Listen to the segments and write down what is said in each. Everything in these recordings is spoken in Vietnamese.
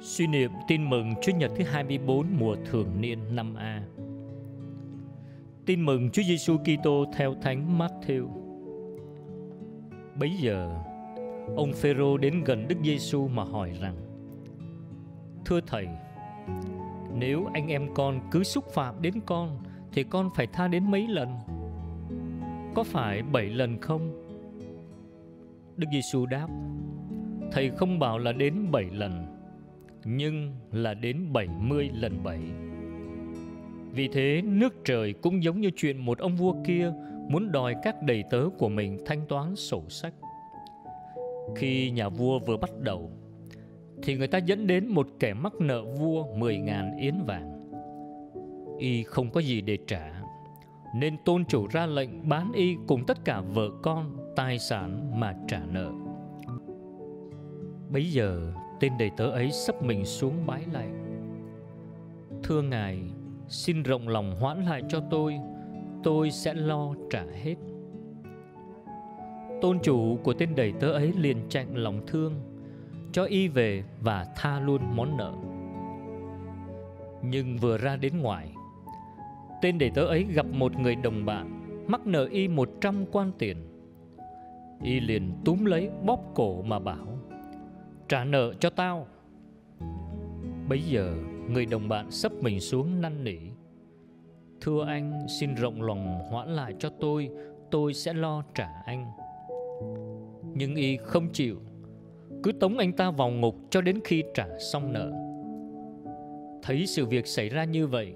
Suy niệm tin mừng Chúa Nhật thứ 24 mùa thường niên năm A. Tin mừng Chúa Giêsu Kitô theo Thánh Matthew. Bấy giờ, ông Phêrô đến gần Đức Giêsu mà hỏi rằng: Thưa thầy, nếu anh em con cứ xúc phạm đến con thì con phải tha đến mấy lần? Có phải bảy lần không? Đức Giêsu đáp: Thầy không bảo là đến bảy lần nhưng là đến 70 lần 7. Vì thế, nước trời cũng giống như chuyện một ông vua kia muốn đòi các đầy tớ của mình thanh toán sổ sách. Khi nhà vua vừa bắt đầu, thì người ta dẫn đến một kẻ mắc nợ vua 10.000 yến vàng. Y không có gì để trả, nên tôn chủ ra lệnh bán y cùng tất cả vợ con, tài sản mà trả nợ. Bấy giờ, Tên đầy tớ ấy sắp mình xuống bái lại. Thưa Ngài, Xin rộng lòng hoãn lại cho tôi Tôi sẽ lo trả hết. Tôn chủ của tên đầy tớ ấy liền chạy lòng thương, Cho y về và tha luôn món nợ. Nhưng vừa ra đến ngoài, Tên đầy tớ ấy gặp một người đồng bạn Mắc nợ y một trăm quan tiền. Y liền túm lấy bóp cổ mà bảo, trả nợ cho tao. Bấy giờ, người đồng bạn sấp mình xuống năn nỉ, Thưa anh, xin rộng lòng hoãn lại cho tôi Tôi sẽ lo trả anh. Nhưng y không chịu, Cứ tống anh ta vào ngục cho đến khi trả xong nợ. Thấy sự việc xảy ra như vậy,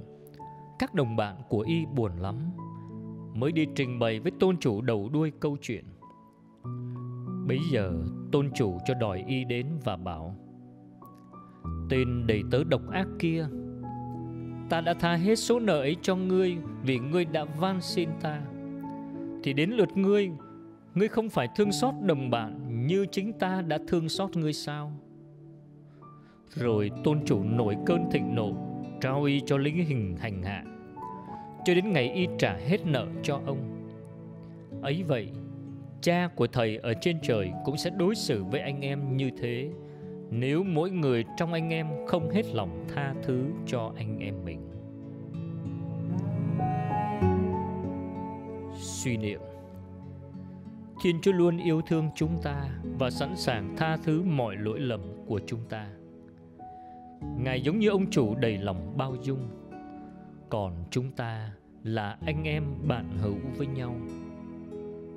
Các đồng bạn của y buồn lắm, Mới đi trình bày với tôn chủ đầu đuôi câu chuyện. Bấy giờ tôn chủ cho đòi y đến và bảo, Tên đầy tớ độc ác kia, Ta đã tha hết số nợ ấy cho ngươi Vì ngươi đã van xin ta. Thì đến lượt ngươi Ngươi không phải thương xót đồng bạn Như chính ta đã thương xót ngươi sao? Rồi tôn chủ nổi cơn thịnh nộ, Trao y cho lính hình hành hạ. Cho đến ngày y trả hết nợ cho ông. Ấy vậy cha của thầy ở trên trời cũng sẽ đối xử với anh em như thế. Nếu mỗi người trong anh em không hết lòng tha thứ cho anh em mình. Suy niệm. Thiên chúa luôn yêu thương chúng ta và sẵn sàng tha thứ mọi lỗi lầm của chúng ta. Ngài giống như ông chủ đầy lòng bao dung. Còn chúng ta là anh em bạn hữu với nhau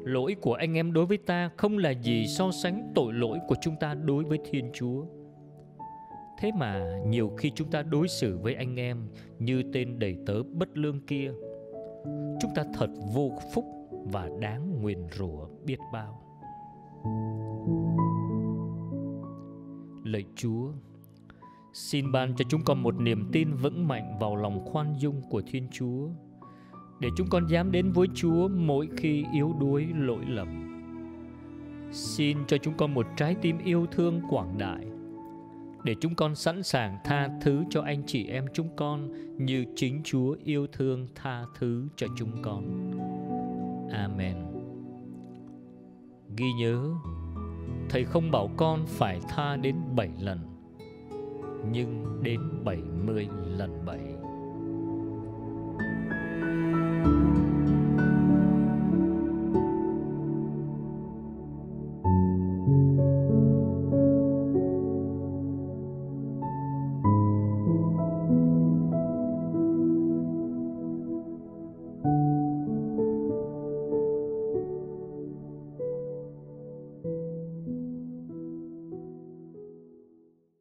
lỗi của anh em đối với ta không là gì so sánh tội lỗi của chúng ta đối với thiên chúa. Thế mà nhiều khi chúng ta đối xử với anh em như tên đầy tớ bất lương kia, chúng ta thật vô phúc và đáng nguyền rủa biết bao. Lạy chúa, xin ban cho chúng con một niềm tin vững mạnh vào lòng khoan dung của thiên chúa để chúng con dám đến với Chúa mỗi khi yếu đuối lỗi lầm. Xin cho chúng con một trái tim yêu thương quảng đại để chúng con sẵn sàng tha thứ cho anh chị em chúng con như chính Chúa yêu thương tha thứ cho chúng con. Amen. Ghi nhớ, Thầy không bảo con phải tha đến bảy lần, nhưng đến bảy mươi lần bảy.